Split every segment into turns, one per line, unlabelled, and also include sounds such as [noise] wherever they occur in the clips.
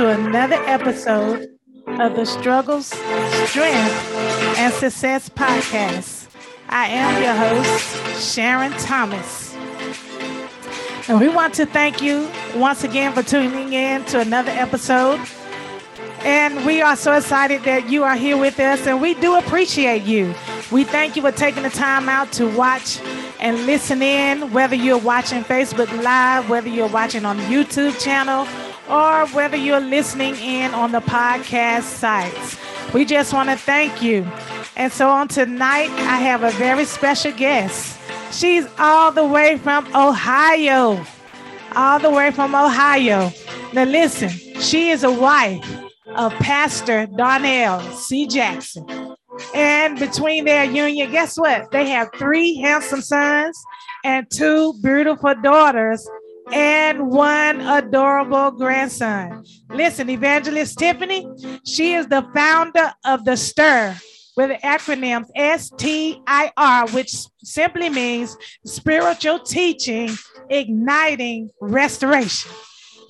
to another episode of the Struggles, Strength, and Success podcast. I am your host, Sharon Thomas. And we want to thank you once again for tuning in to another episode. And we are so excited that you are here with us, and we do appreciate you. We thank you for taking the time out to watch and listen in, whether you're watching Facebook Live, whether you're watching on YouTube channel, or whether you're listening in on the podcast sites. We just want to thank you. And so on tonight, I have a very special guest. She's all the way from Ohio. All the way from Ohio. Now, listen, she is a wife of Pastor Donnell C. Jackson. And between their union, guess what? They have three handsome sons and two beautiful daughters and one adorable grandson. Listen, Evangelist Tiffany, she is the founder of the STIR with the acronyms STIR, which simply means spiritual teaching, igniting restoration.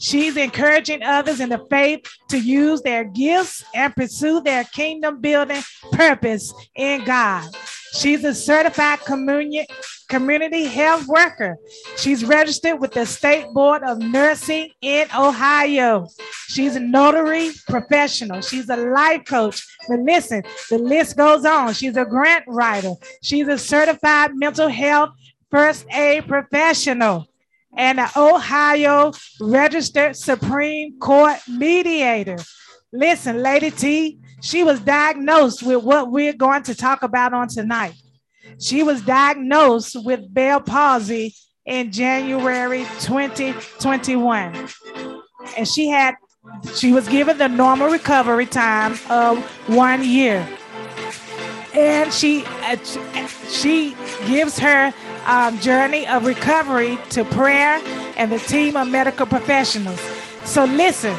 She's encouraging others in the faith to use their gifts and pursue their kingdom building purpose in God. She's a certified community, community health worker. She's registered with the State Board of Nursing in Ohio. She's a notary professional. She's a life coach. But listen, the list goes on. She's a grant writer. She's a certified mental health first aid professional and an Ohio registered Supreme Court mediator. Listen, Lady T, she was diagnosed with what we're going to talk about on tonight. She was diagnosed with Bell palsy in January 2021. And she had she was given the normal recovery time of one year. And she she gives her um, journey of recovery to prayer and the team of medical professionals. So listen,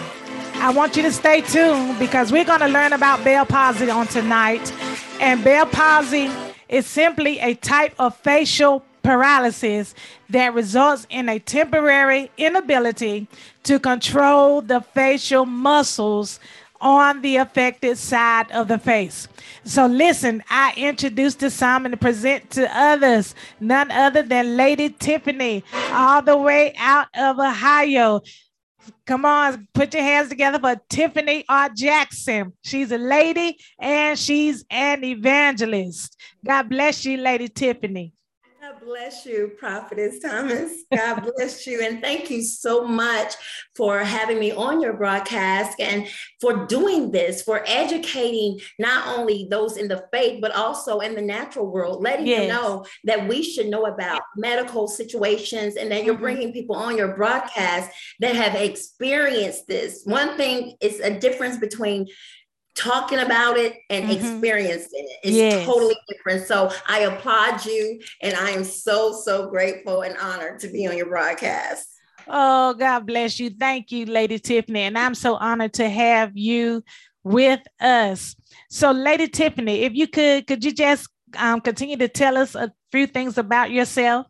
I want you to stay tuned because we're going to learn about Bell palsy on tonight. And Bell palsy is simply a type of facial paralysis that results in a temporary inability to control the facial muscles on the affected side of the face. So listen, I introduce to some and present to others none other than Lady Tiffany, all the way out of Ohio. Come on, put your hands together for Tiffany R. Jackson. She's a lady and she's an evangelist. God bless you, Lady Tiffany.
God bless you, Prophetess Thomas. God bless you. And thank you so much for having me on your broadcast and for doing this, for educating not only those in the faith, but also in the natural world, letting yes. them know that we should know about medical situations and that you're mm-hmm. bringing people on your broadcast that have experienced this. One thing is a difference between talking about it and mm-hmm. experiencing it is yes. totally different. So I applaud you and I am so, so grateful and honored to be on your broadcast.
Oh, God bless you. Thank you, Lady Tiffany. And I'm so honored to have you with us. So, Lady Tiffany, if you could, could you just um, continue to tell us a few things about yourself?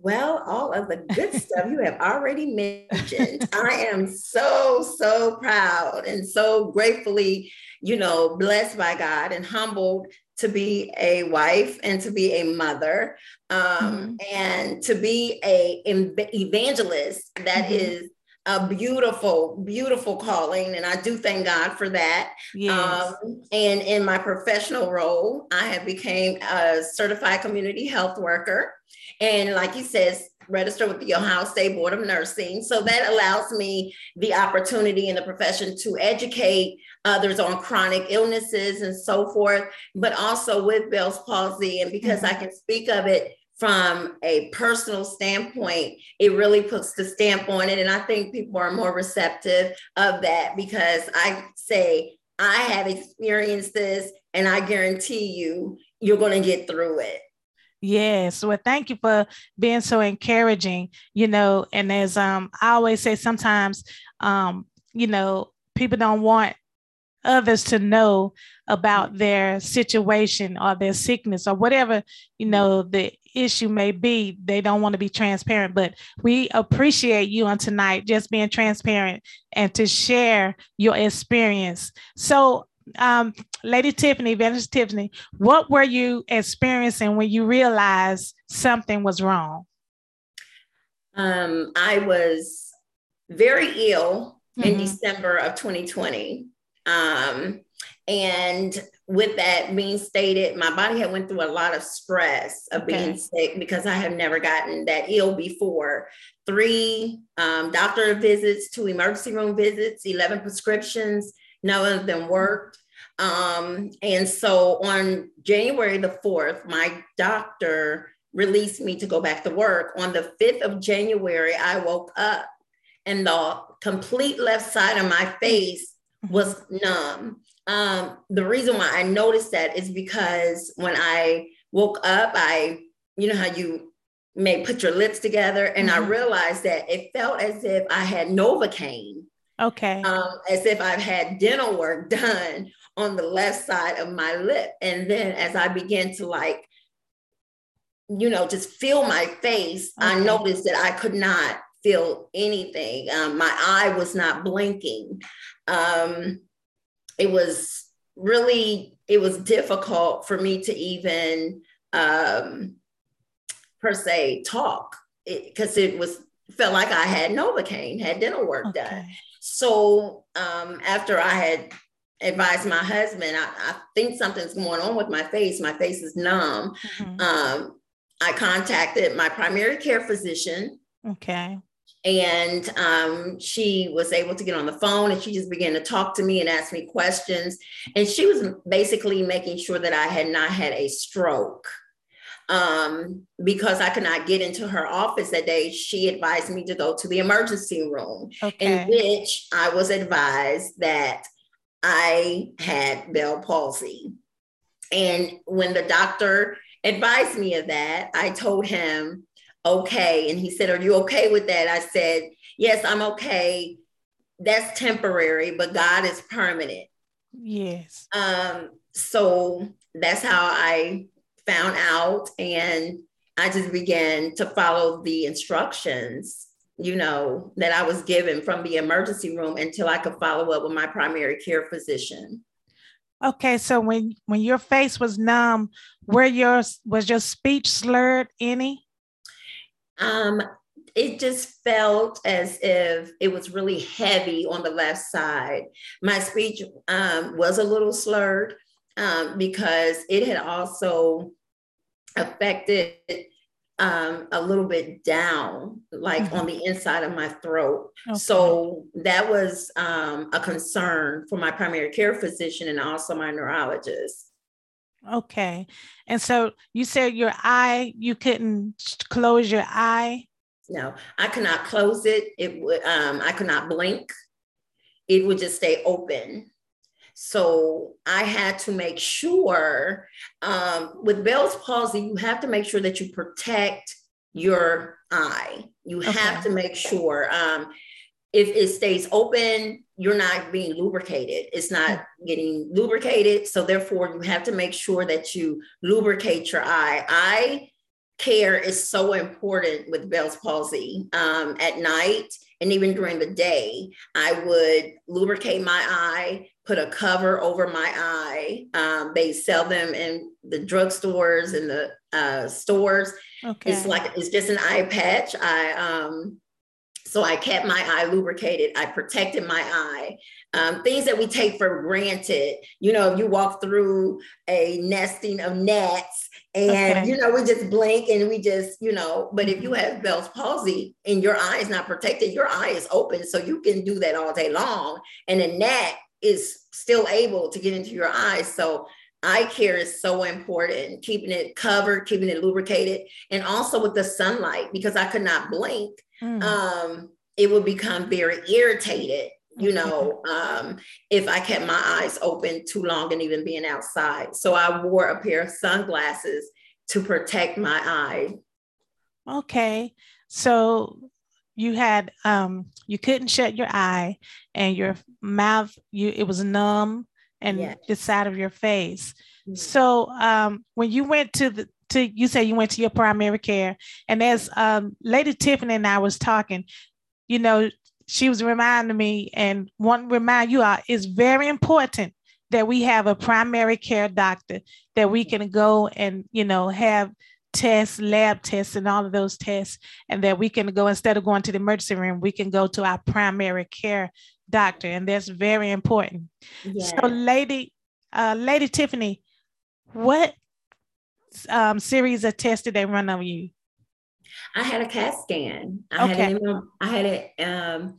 Well, all of the good stuff you have already mentioned. I am so, so proud and so gratefully, you know, blessed by God and humbled to be a wife and to be a mother um, mm-hmm. and to be a evangelist That mm-hmm. is a beautiful, beautiful calling. And I do thank God for that. Yes. Um, and in my professional role, I have became a certified community health worker. And like he says, register with the Ohio State Board of Nursing. So that allows me the opportunity in the profession to educate others on chronic illnesses and so forth, but also with Bell's palsy. And because mm-hmm. I can speak of it from a personal standpoint, it really puts the stamp on it. And I think people are more receptive of that because I say, I have experienced this and I guarantee you, you're going to get through it.
Yes. Well, thank you for being so encouraging, you know, and as um I always say sometimes um, you know, people don't want others to know about their situation or their sickness or whatever you know the issue may be they don't want to be transparent but we appreciate you on tonight just being transparent and to share your experience so um, lady tiffany evangelist tiffany what were you experiencing when you realized something was wrong
um, i was very ill mm-hmm. in december of 2020 um, and with that being stated, my body had went through a lot of stress of okay. being sick because I have never gotten that ill before. Three um, doctor visits, two emergency room visits, 11 prescriptions, none of them worked. Um, and so on January the 4th, my doctor released me to go back to work. On the 5th of January, I woke up and the complete left side of my face was numb. Um, the reason why I noticed that is because when I woke up, I, you know how you may put your lips together, and mm-hmm. I realized that it felt as if I had Novocaine.
Okay.
Um, as if I've had dental work [laughs] done on the left side of my lip. And then as I began to like, you know, just feel my face, okay. I noticed that I could not feel anything. Um, my eye was not blinking um, it was really it was difficult for me to even um, per se talk because it, it, was felt like I had Novocaine, had dental work okay. done. So um, after I had advised my husband, I, I, think something's going on with my face. My face is numb. Mm-hmm. Um, I contacted my primary care physician.
Okay
and um, she was able to get on the phone and she just began to talk to me and ask me questions and she was basically making sure that i had not had a stroke um, because i could not get into her office that day she advised me to go to the emergency room okay. in which i was advised that i had bell palsy and when the doctor advised me of that i told him okay. And he said, Are you okay with that? I said, Yes, I'm okay. That's temporary, but God is permanent.
Yes.
Um, so that's how I found out. And I just began to follow the instructions, you know, that I was given from the emergency room until I could follow up with my primary care physician.
Okay, so when when your face was numb, where your was your speech slurred any?
Um, it just felt as if it was really heavy on the left side. My speech um, was a little slurred um, because it had also affected um, a little bit down, like mm-hmm. on the inside of my throat. Okay. So that was um, a concern for my primary care physician and also my neurologist.
Okay. And so you said your eye, you couldn't close your eye?
No, I could not close it. It would um I could not blink. It would just stay open. So I had to make sure um, with Bell's palsy, you have to make sure that you protect your eye. You okay. have to make sure um, if it stays open, you're not being lubricated. It's not getting lubricated. So therefore, you have to make sure that you lubricate your eye. Eye care is so important with Bell's palsy. Um, at night and even during the day, I would lubricate my eye, put a cover over my eye. Um, they sell them in the drugstores and the uh, stores. Okay. It's like it's just an eye patch. I um, so I kept my eye lubricated. I protected my eye. Um, things that we take for granted. You know, if you walk through a nesting of gnats and, okay. you know, we just blink and we just, you know, but if you mm-hmm. have Bell's palsy and your eye is not protected, your eye is open. So you can do that all day long. And a gnat is still able to get into your eyes. So eye care is so important, keeping it covered, keeping it lubricated, and also with the sunlight because I could not blink mm. um, it would become very irritated you know, [laughs] um, if I kept my eyes open too long and even being outside. So I wore a pair of sunglasses to protect my eye.
Okay. So you had um you couldn't shut your eye and your mouth you it was numb and yes. the side of your face. Mm-hmm. So um, when you went to the to you say you went to your primary care, and as um, Lady Tiffany and I was talking, you know, she was reminding me and want to remind you all it's very important that we have a primary care doctor that we can go and you know have tests, lab tests, and all of those tests, and that we can go instead of going to the emergency room, we can go to our primary care doctor, and that's very important. Yes. So, lady, uh, Lady Tiffany, what um, series of tests did they run on you?
I had a CAT scan. I okay. had an, I had an um,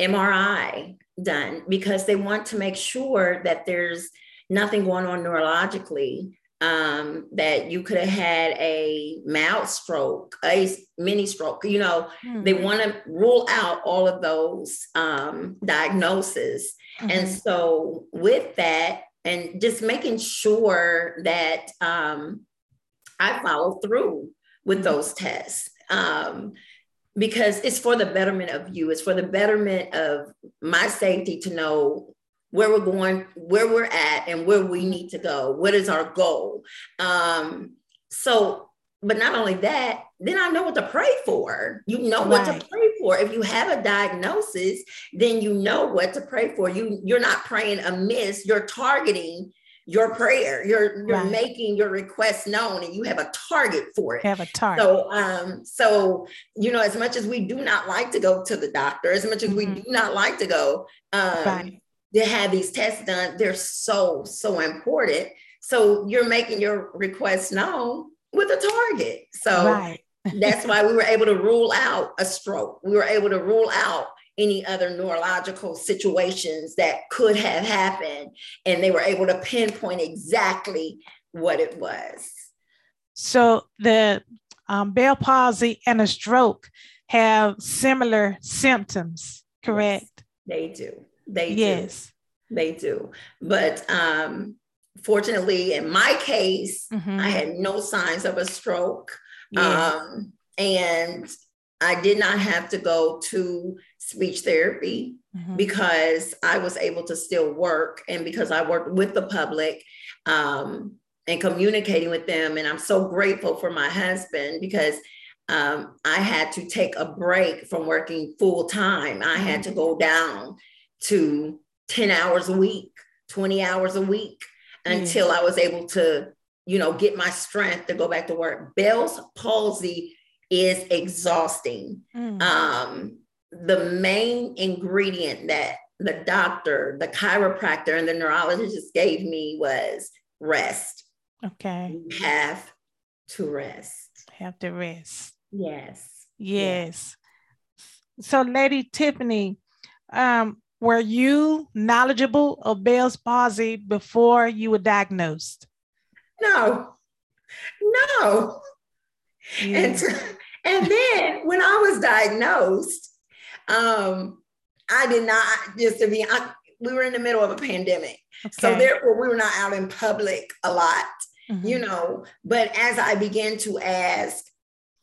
MRI done because they want to make sure that there's nothing going on neurologically um, that you could have had a mild stroke, a mini stroke. You know, mm-hmm. they want to rule out all of those um, diagnoses. Mm-hmm. And so, with that, and just making sure that um, I follow through with mm-hmm. those tests. Um, because it's for the betterment of you, it's for the betterment of my safety to know where we're going, where we're at, and where we need to go. What is our goal? Um, so, but not only that, then I know what to pray for. You know right. what to pray for. If you have a diagnosis, then you know what to pray for. You you're not praying amiss. You're targeting your prayer. You're you're right. making your request known, and you have a target for it.
Have a target.
So um so you know as much as we do not like to go to the doctor, as much as mm-hmm. we do not like to go um. Right to have these tests done, they're so, so important. So you're making your request known with a target. So right. [laughs] that's why we were able to rule out a stroke. We were able to rule out any other neurological situations that could have happened. And they were able to pinpoint exactly what it was.
So the um, Bell palsy and a stroke have similar symptoms, correct? Yes,
they do. They yes. do. They do. But um, fortunately, in my case, mm-hmm. I had no signs of a stroke. Yeah. Um, and I did not have to go to speech therapy mm-hmm. because I was able to still work and because I worked with the public um, and communicating with them. And I'm so grateful for my husband because um, I had to take a break from working full time. I had to go down to 10 hours a week, 20 hours a week until I was able to, you know, get my strength to go back to work. Bell's palsy is exhausting. Mm. Um, the main ingredient that the doctor, the chiropractor, and the neurologist gave me was rest.
Okay.
You have to rest.
Have to rest.
Yes.
Yes. yes. So, Lady Tiffany, um, were you knowledgeable of Bell's palsy before you were diagnosed?
No, no. Yeah. And, and then when I was diagnosed, um, I did not just to be, I, we were in the middle of a pandemic. Okay. So therefore we were not out in public a lot, mm-hmm. you know, but as I began to ask,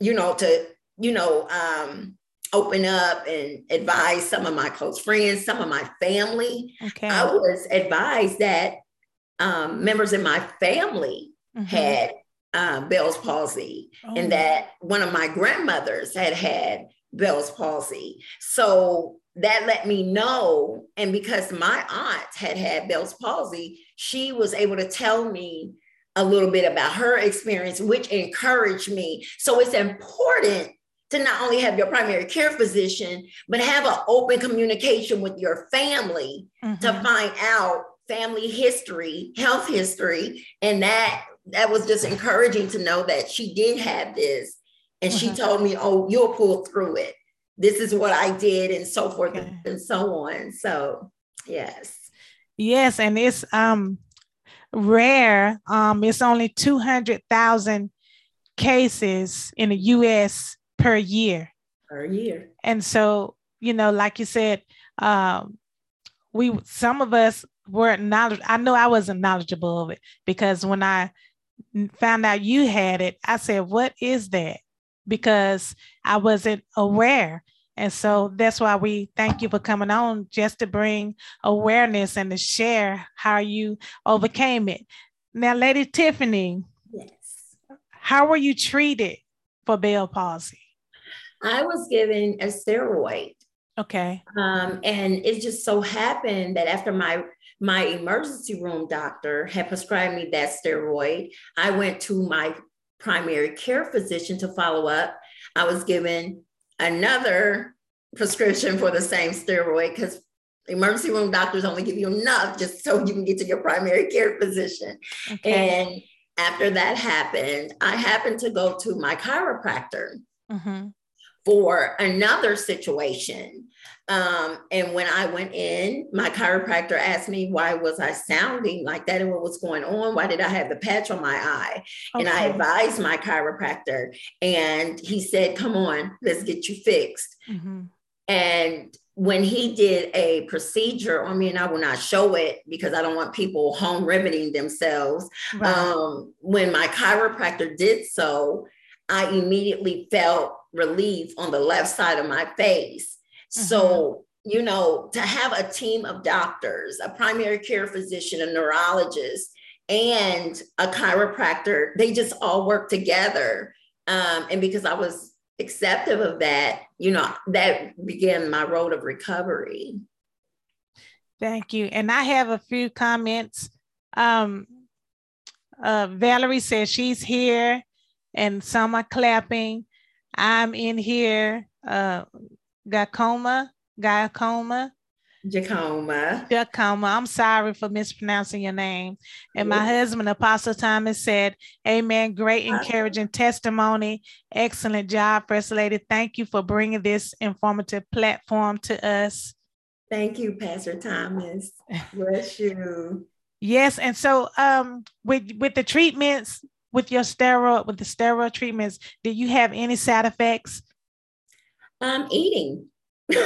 you know, to, you know, um, open up and advise some of my close friends, some of my family. Okay. I was advised that um, members in my family mm-hmm. had uh, Bell's palsy oh. and that one of my grandmothers had had Bell's palsy. So that let me know. And because my aunt had had Bell's palsy, she was able to tell me a little bit about her experience, which encouraged me. So it's important to not only have your primary care physician, but have an open communication with your family mm-hmm. to find out family history, health history. And that that was just encouraging to know that she did have this. And mm-hmm. she told me, oh, you'll pull through it. This is what I did, and so forth okay. and so on. So yes.
Yes, and it's um rare. Um, it's only 200,000 cases in the US per year.
Per year.
And so, you know, like you said, um, we some of us weren't knowledge. I know I wasn't knowledgeable of it because when I found out you had it, I said, "What is that?" Because I wasn't aware. And so that's why we thank you for coming on just to bring awareness and to share how you overcame it. Now, Lady Tiffany,
Yes.
how were you treated for Bell palsy?
I was given a steroid.
Okay.
Um, and it just so happened that after my my emergency room doctor had prescribed me that steroid, I went to my primary care physician to follow up. I was given another prescription for the same steroid because emergency room doctors only give you enough just so you can get to your primary care physician.
Okay.
And after that happened, I happened to go to my chiropractor
Mhm.
For another situation. Um, and when I went in, my chiropractor asked me why was I sounding like that and what was going on? Why did I have the patch on my eye? And I advised my chiropractor, and he said, "Come on, let's get you fixed."
Mhm.
And when he did a procedure on me, and I will not show it because I don't want people home remedying themselves.
Right.
Um, when my chiropractor did so, I immediately felt relief on the left side of my face. So, you know, to have a team of doctors, a primary care physician, a neurologist, and a chiropractor, they just all work together. Um, and because I was acceptive of that, you know, that began my road of recovery.
Thank you. And I have a few comments. Um, uh, Valerie says she's here and some are clapping. I'm in here. Uh, Gacoma, Gacoma,
Jacoma.
Gacoma. I'm sorry for mispronouncing your name. And my husband, Apostle Thomas, said, Amen. Great, encouraging testimony. Excellent job, First Lady. Thank you for bringing this informative platform to us.
Thank you, Pastor Thomas. Bless you. [laughs]
Yes, and so um with with the treatments with your steroid with the steroid treatments, did you have any side effects?
Um, eating. [laughs]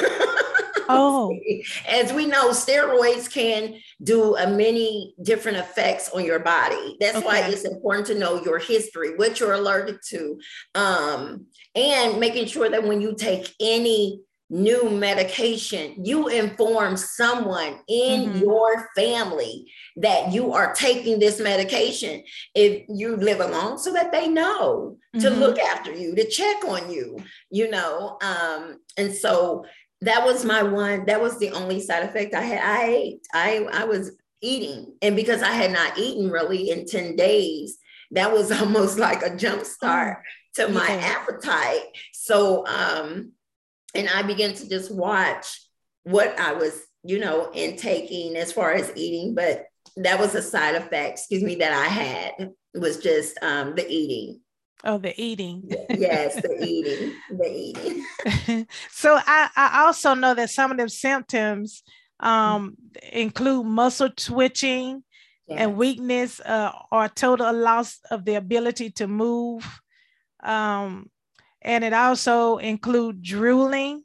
Oh.
As we know, steroids can do a many different effects on your body. That's why it's important to know your history, what you're allergic to, um, and making sure that when you take any new medication, you inform someone in
Mhm.
your family that you are taking this medication if you live alone so that they know to
Mhm.
look after you, to check on you, you know. Um, and so that was my one, that was the only side effect I had. I ate, I, I was eating. And because I had not eaten really in 10 days, that was [laughs] almost like a jump start to my
Yeah.
appetite. So, um, and I began to just watch what I was, you know, intaking as far as eating, but that was a side effect, excuse me, that I had was just um, the eating.
Oh, the eating.
Yes, the [laughs] eating, the eating. [laughs]
so I, I also know that some of the symptoms um include muscle twitching and weakness uh, or total loss of the ability to move. Um, and it also include drooling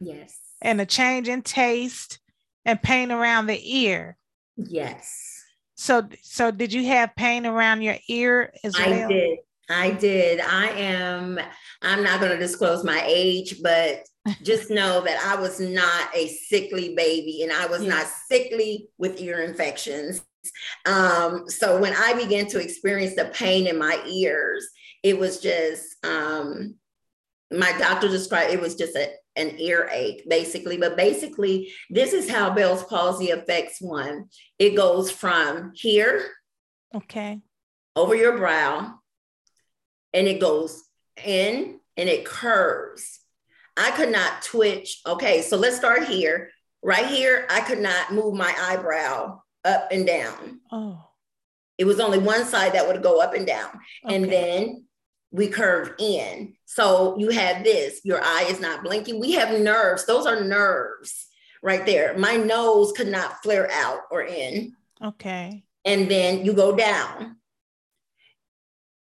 Yes.
and a change in taste and pain around the ear.
Yes.
So, so did you have pain around your ear as
I
well?
did. I did. I am, I'm not going to disclose my age, but just [laughs] know that I was not a sickly baby and I was not sickly with ear infections. Um, so when I began to experience the pain in my ears, it was just, um, my doctor described it was just a, an earache, basically. But basically, this is how Bell's palsy affects one. It goes from here
Okay.
over your brow and it goes in and it curves. I could not twitch. Okay, so let's start here. Right here, I could not move my eyebrow up and down.
Oh.
It was only one side that would go up and down. And then we curve in. So you have this, your eye is not blinking. We have nerves, those are nerves right there. My nose could not flare out or in.
Okay.
and then you go down.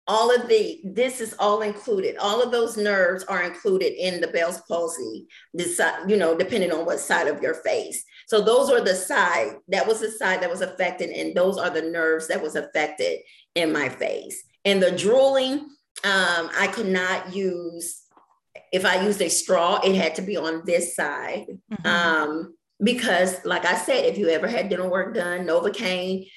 All of the, this is all included. All of those nerves are included in the Bell's palsy, this, you know, depending on what side of your face. So those are the side, that was the side that was affected, and those are the nerves that was affected in my face. And the drooling, um, I could not use, if I used a straw, it had to be on this side. Mm-hmm. Um, because, like I said, if you ever had dental work done, Novocaine,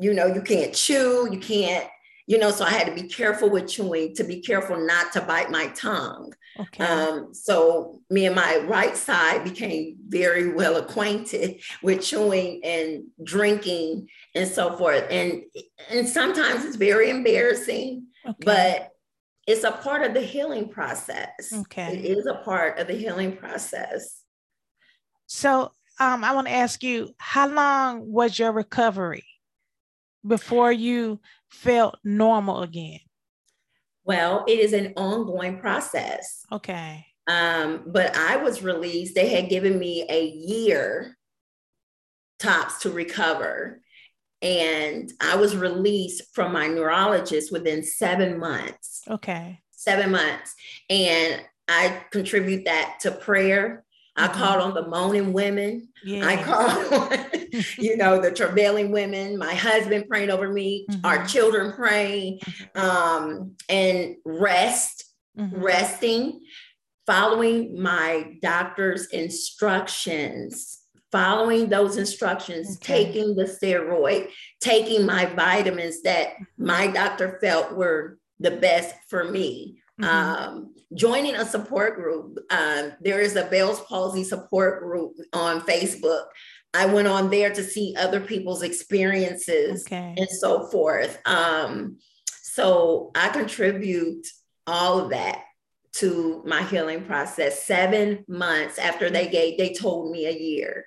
you know, you can't chew, you can't, you know, so I had to be careful with chewing, to be careful not to bite my tongue. Okay. Um, so me and my right side became very well acquainted [laughs] with chewing and drinking and so forth. And and sometimes it's very embarrassing, okay. but it's a part of the healing process. Okay. It is a part of the healing process.
So um, I want to ask you, how long was your recovery before you felt normal again?
Well, it is an ongoing process.
Okay.
Um, but I was released, they had given me a year tops to recover. And I was released from my neurologist within seven months.
Okay.
Seven months. And I contribute that to prayer. I mm-hmm. called on the moaning women. Yeah. I called [laughs] on, you know, the travailing women, my husband praying over me, mm-hmm. our children praying, mm-hmm. um, and rest, mm-hmm. resting, following my doctor's instructions following those instructions, okay. taking the steroid, taking my vitamins that my doctor felt were the best for me. Mm-hmm. Um, joining a support group. Um, there is a Bell's palsy support group on Facebook. I went on there to see other people's experiences okay. and so forth. Um, so I contribute all of that to my healing process. Seven months after they gave, they told me a year.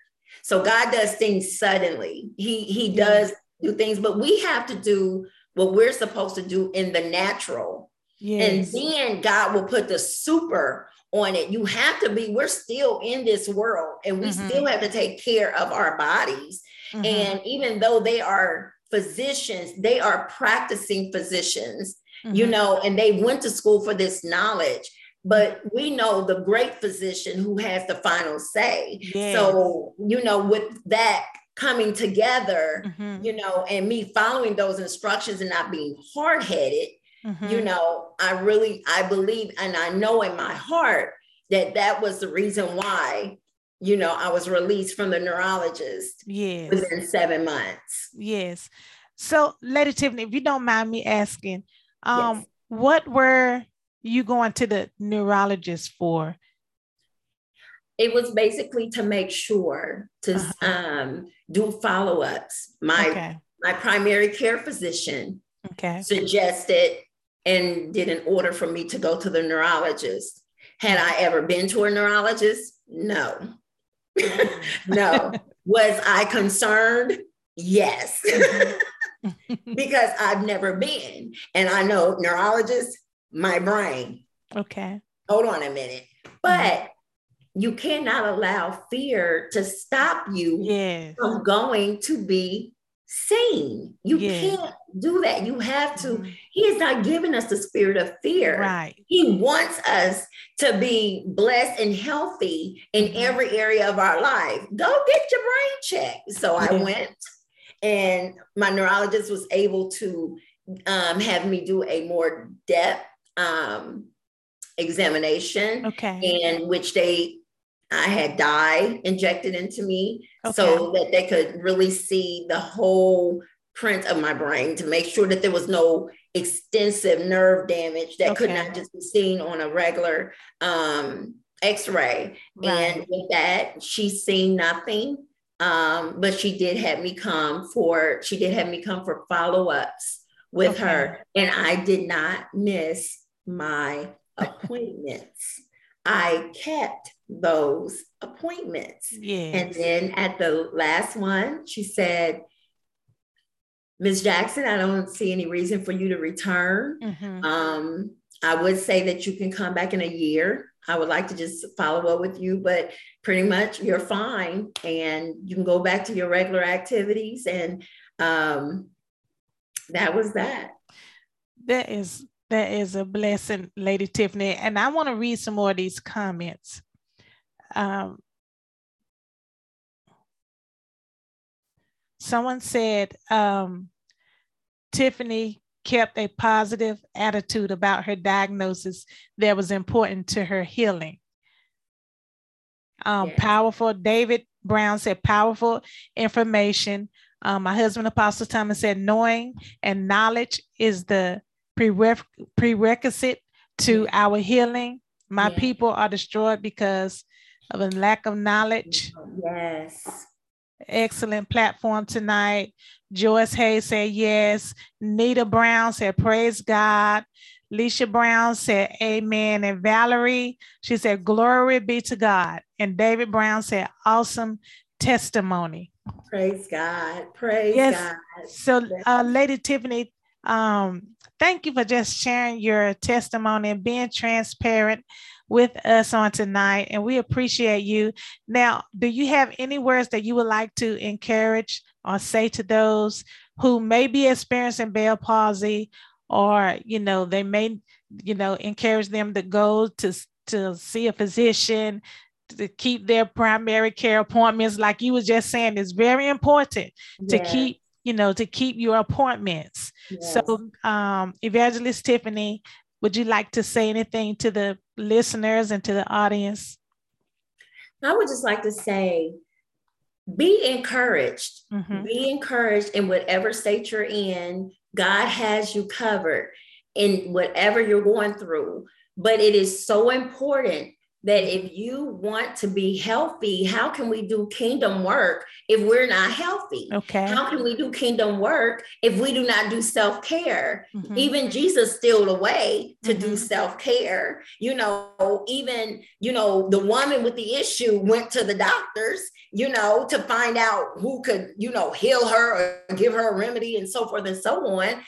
So God does things suddenly. He he does do things, but we have to do what we're supposed to do in the natural. Yes. And then God will put the super on it. You have to be, we're still in this world and we mm-hmm. still have to take care of our bodies. Mm-hmm. And even though they are physicians, they are practicing physicians, mm-hmm. you know, and they went to school for this knowledge but we know the great physician who has the final say. Yes. So, you know, with that coming together, mm-hmm. you know, and me following those instructions and not being hard headed, mm-hmm. you know, I really, I believe and I know in my heart that that was the reason why you know, I was released from the neurologist yes. within seven months.
Yes. So, Lady Tiffany, if you don't mind me asking, um, yes. what were you going to the neurologist for?
It was basically to make sure to uh-huh. um, do follow-ups. My okay. my primary care physician okay. suggested and did an order for me to go to the neurologist. Had I ever been to a neurologist? No. [laughs] no. [laughs] Was I concerned? Yes. Mm-hmm. [laughs] because I've never been. And I know neurologists my brain.
Okay.
Hold on a minute. But mm-hmm. you cannot allow fear to stop you yes. from going to be seen. You yes. can't do that. You have to. Mm-hmm. He is not giving us the spirit of fear.
Right.
He wants us to be blessed and healthy in mm-hmm. every area of our life. Go get your brain checked. So I went, and my neurologist was able to um, have me do a more depth um, examination.
Okay.
In which they, I had dye injected into me okay. so that they could really see the whole print of my brain to make sure that there was no extensive nerve damage that okay. could not just be seen on a regular um, x-ray right. and with that she's seen nothing um, but she did have me come for she did have me come for follow-ups with okay. her and i did not miss my [laughs] appointments. I kept those appointments.
Yes.
And then at the last one, she said, Ms. Jackson, I don't see any reason for you to return. Mm-hmm. Um, I would say that you can come back in a year. I would like to just follow up with you, but pretty much you're fine and you can go back to your regular activities. And um, that was that.
That is that is a blessing, Lady Tiffany. And I want to read some more of these comments. Um, someone said, um, Tiffany, kept a positive attitude about her diagnosis that was important to her healing. Um, Powerful. David Brown said, powerful information. Um, my husband, Apostle Thomas, said, knowing and knowledge is the prerequisite to our healing. My yeah. people are destroyed because of a lack of knowledge.
Yes.
Excellent platform tonight. Joyce Hayes said yes. Nita Brown said, Praise God. Leisha Brown said, Amen. And Valerie, she said, Glory be to God. And David Brown said, Awesome testimony.
Praise God. Praise yes. God.
So, uh, Lady Tiffany, um, thank you for just sharing your testimony and being transparent with us on tonight. And we appreciate you. Now, do you have any words that you would like to encourage or say to those who may be experiencing Bell palsy or, you know, they may, you know, encourage them to go to, to see a physician, to keep their primary care appointments like you was just saying it's very important to keep you know to keep your appointments. Yes. so um evangelist tiffany would you like to say anything to the listeners and to the audience?
I would just like to say be encouraged. Mm-hmm. be encouraged in whatever state you're in. God has you covered in whatever you're going through. But it is so important that if you want to be healthy, how can we do kingdom work if we're not healthy?
Okay.
How can we do kingdom work if we do not do self care? Mm-hmm. Even Jesus stealed away to mm-hmm. do self care. You know, even, you know, the woman with the issue went to the doctors, you know, to find out who could, you know, heal her or give her a remedy and so forth and so on.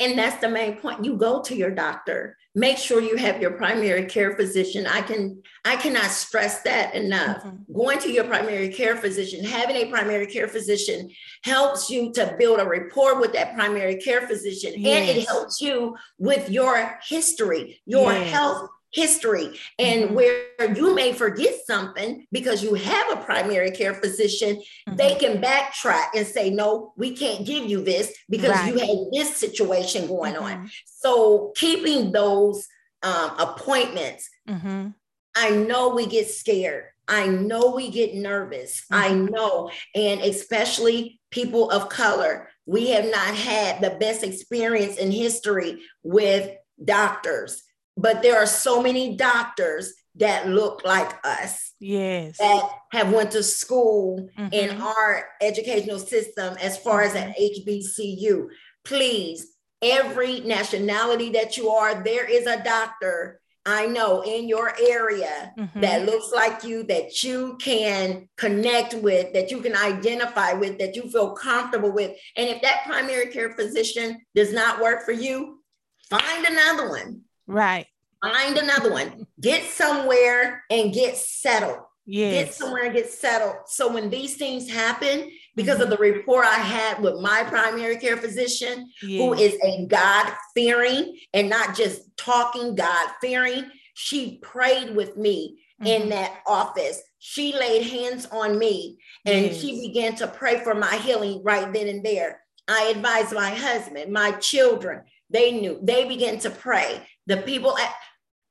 And that's the main point. You go to your doctor make sure you have your primary care physician i can i cannot stress that enough mm-hmm. going to your primary care physician having a primary care physician helps you to build a rapport with that primary care physician yes. and it helps you with your history your yes. health history and mm-hmm. where you may forget something because you have a primary care physician mm-hmm. they can backtrack and say no we can't give you this because right. you had this situation going mm-hmm. on so keeping those um, appointments mm-hmm. i know we get scared i know we get nervous i mm-hmm. know and especially people of color we have not had the best experience in history with doctors but there are so many doctors that look like us
yes.
that have went to school mm-hmm. in our educational system as far as an hbcu please every nationality that you are there is a doctor i know in your area mm-hmm. that looks like you that you can connect with that you can identify with that you feel comfortable with. And if that primary care physician does not work for you find another one
Right.
Find another one. Get somewhere and get settled.
Yes.
Get somewhere and get settled. So when these things happen, because mm-hmm. of the rapport I had with my primary care physician, yes. who is a God fearing and not just talking God fearing, she prayed with me mm-hmm. in that office. She laid hands on me and yes. she began to pray for my healing right then and there. I advised my husband, my children, they knew, they began to pray. The people at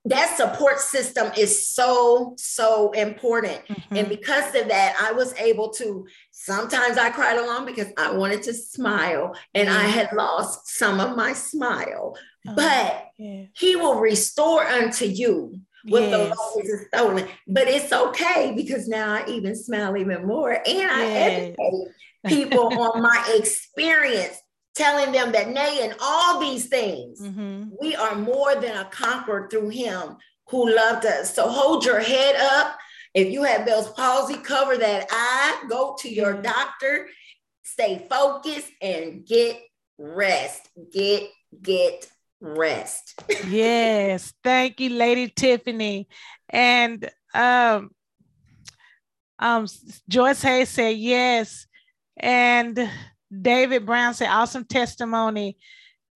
that support system is so so important mm-hmm. and because of that i was able to sometimes i cried along because i wanted to smile and mm-hmm. i had lost some of my smile oh, but yeah. he will restore unto you what yes. the Lord is stolen. But it's okay because now I even smile even more and I yes. educate people on my experience telling them that nay in all these things. Mm-hmm. we are more than a conqueror through him who loved us. So hold your head up. If you have bell's palsy cover that eye go to your doctor stay focused and get rest. Get get rest. [laughs]
Yes. Thank you lady tiffany. And um um joyce hayes said yes. And David Brown said, awesome testimony.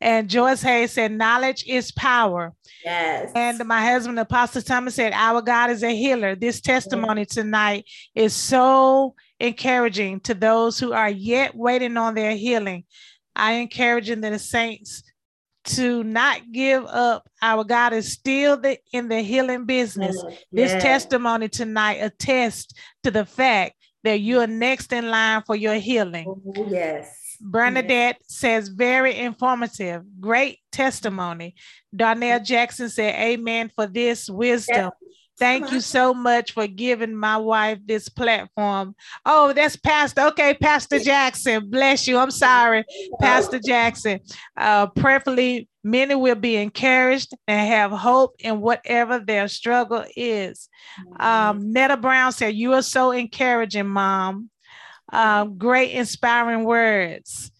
And Joyce Hayes said, knowledge is power.
Yes.
And my husband, Apostle Thomas, said, Our God is a healer. This testimony yes. tonight is so encouraging to those who are yet waiting on their healing. I encourage the saints to not give up. Our God is still the, in the healing business. Mm, yes. This testimony tonight attests to the fact that you are next in line for your healing.
Oh, yes.
Bernadette yes. says, very informative, great testimony. Darnell Jackson said, Amen for this wisdom. Yes. Thank you so much for giving my wife this platform. Oh, that's Pastor. Okay, Pastor Jackson. Bless you. I'm sorry, Pastor Jackson. Uh, prayerfully, many will be encouraged and have hope in whatever their struggle is. Um, Netta Brown said, You are so encouraging, Mom. Um, great, inspiring words.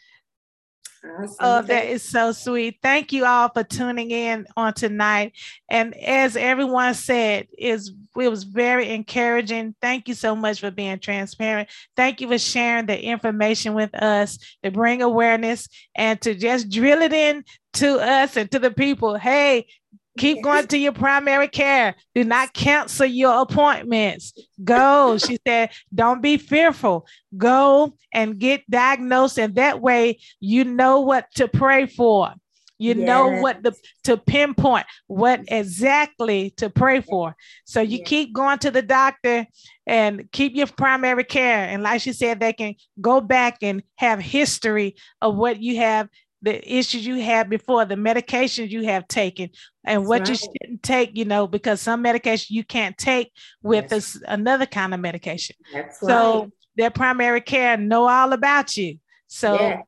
Awesome. Oh, that is so sweet. Thank you all for tuning in on tonight. And as everyone said, is it was very encouraging. Thank you so much for being transparent. Thank you for sharing the information with us to bring awareness and to just drill it in to us and to the people. Hey, Keep going to your primary care. Do not cancel your appointments. Go. she said, don't be fearful. Go and get diagnosed. And that way you know what to pray for. You yes. know what the, to pinpoint what exactly to pray for. So you yes. keep going to the doctor and keep your primary care. And like she said, they can go back and have history of what you have the issues you had before, the medications you have taken, and what right. you shouldn't take, you know, because some medication you can't take with yes. a, another kind of medication. That's so right. their primary care know all about you. So yeah.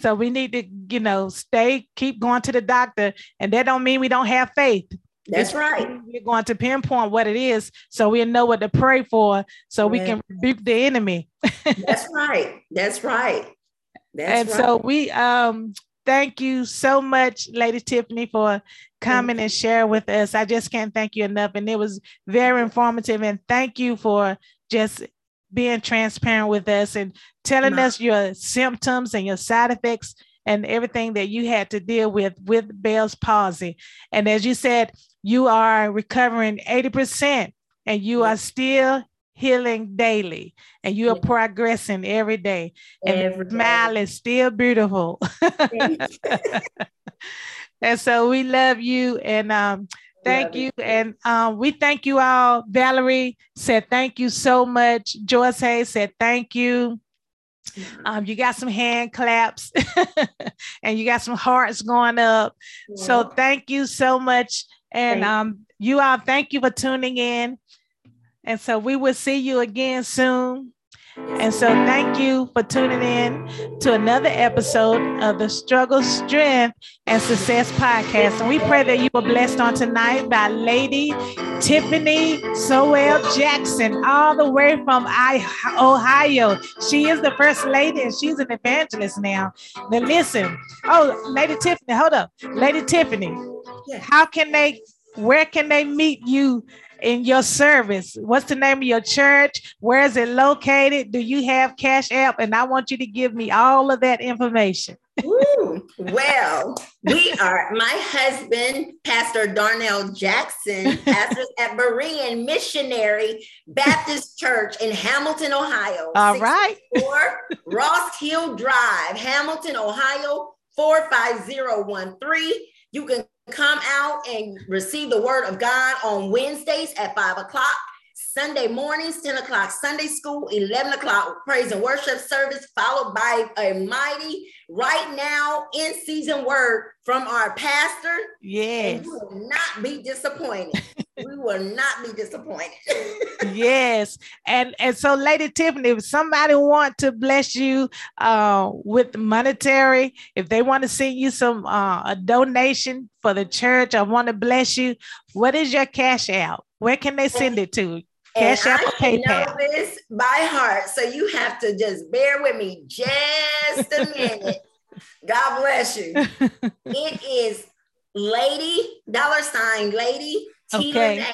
so we need to, you know, stay, keep going to the doctor. And that don't mean we don't have faith.
That's it's right.
We're going to pinpoint what it is so we know what to pray for so we can rebuke the enemy. [laughs]
That's right. That's right.
That's and right. so we um thank you so much, Lady Tiffany, for coming and sharing with us. I just can't thank you enough. And it was very informative. And thank you for just being transparent with us and telling us your symptoms and your side effects and everything that you had to deal with with Bell's palsy. And as you said, you are recovering 80% and you are still healing daily and you are progressing every day and every smile is still beautiful [laughs] and so we love you and um thank love you it. and um we thank you all valerie said thank you so much joyce hayes said thank you mm-hmm. um, you got some hand claps [laughs] and you got some hearts going up. Yeah. So thank you so much. And um, you all, thank you for tuning in. And so we will see you again soon. And so thank you for tuning in to another episode of the Struggle, Strength, and Success podcast. And we pray that you were blessed on tonight by Lady Tiffany Sowell Jackson, all the way from Ohio. She is the first lady and she's an evangelist now. Now listen. Oh, Lady Tiffany, hold up. Lady Tiffany, how can they, where can they meet you in your service. What's the name of your church? Where is it located? Do you have Cash App? And I want you to give me all of that information. [laughs]
Ooh, well, we are my husband, Pastor Darnell Jackson, [laughs] pastors at Berean Missionary Baptist Church in Hamilton, Ohio.
All right.
Or Ross Hill Drive, Hamilton, Ohio, 45013. You can come out and receive the word of God on Wednesdays at five o'clock. Sunday mornings, 10 o'clock Sunday school, 11 o'clock praise and worship service, followed by a mighty, right now, in season word from our pastor.
Yes.
you will not be disappointed. [laughs] we will not be disappointed.
yes. And and so Lady Tiffany, if somebody want to bless you uh, with monetary, if they want to send you some uh, a donation for the church, I want to bless you, what is your cash out? Where can they send it to? Cash
App or PayPal? know this by heart, so you have to just bear with me just a minute. God bless you. [laughs] it is Lady dollar sign Lady okay.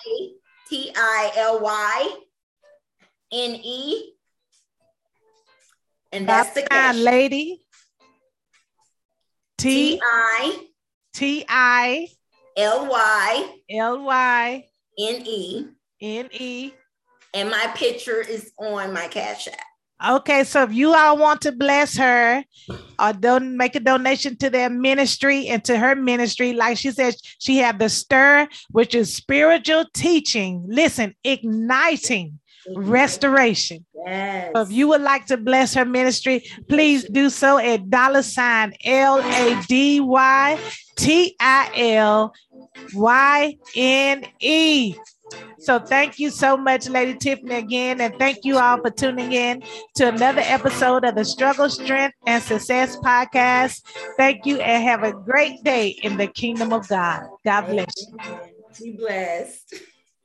T I L Y N E, and that's the cash.
Lady
T I
T I
L Y
L Y
N E
N E
and my picture is on my cash app.
Okay, so if you all want to bless her or don't make a donation to their ministry and to her ministry, like she says, she have the stir, which is spiritual teaching. Listen, igniting restoration.
Yes.
So if you would like to bless her ministry, please do so at dollar sign L A D Y T I L Y N E. So thank you so much, Lady Tiffany, again, and thank you all for tuning in to another episode of the Struggle, Strength, and Success podcast. Thank you, and have a great day in the kingdom of God. God bless you.
Be blessed.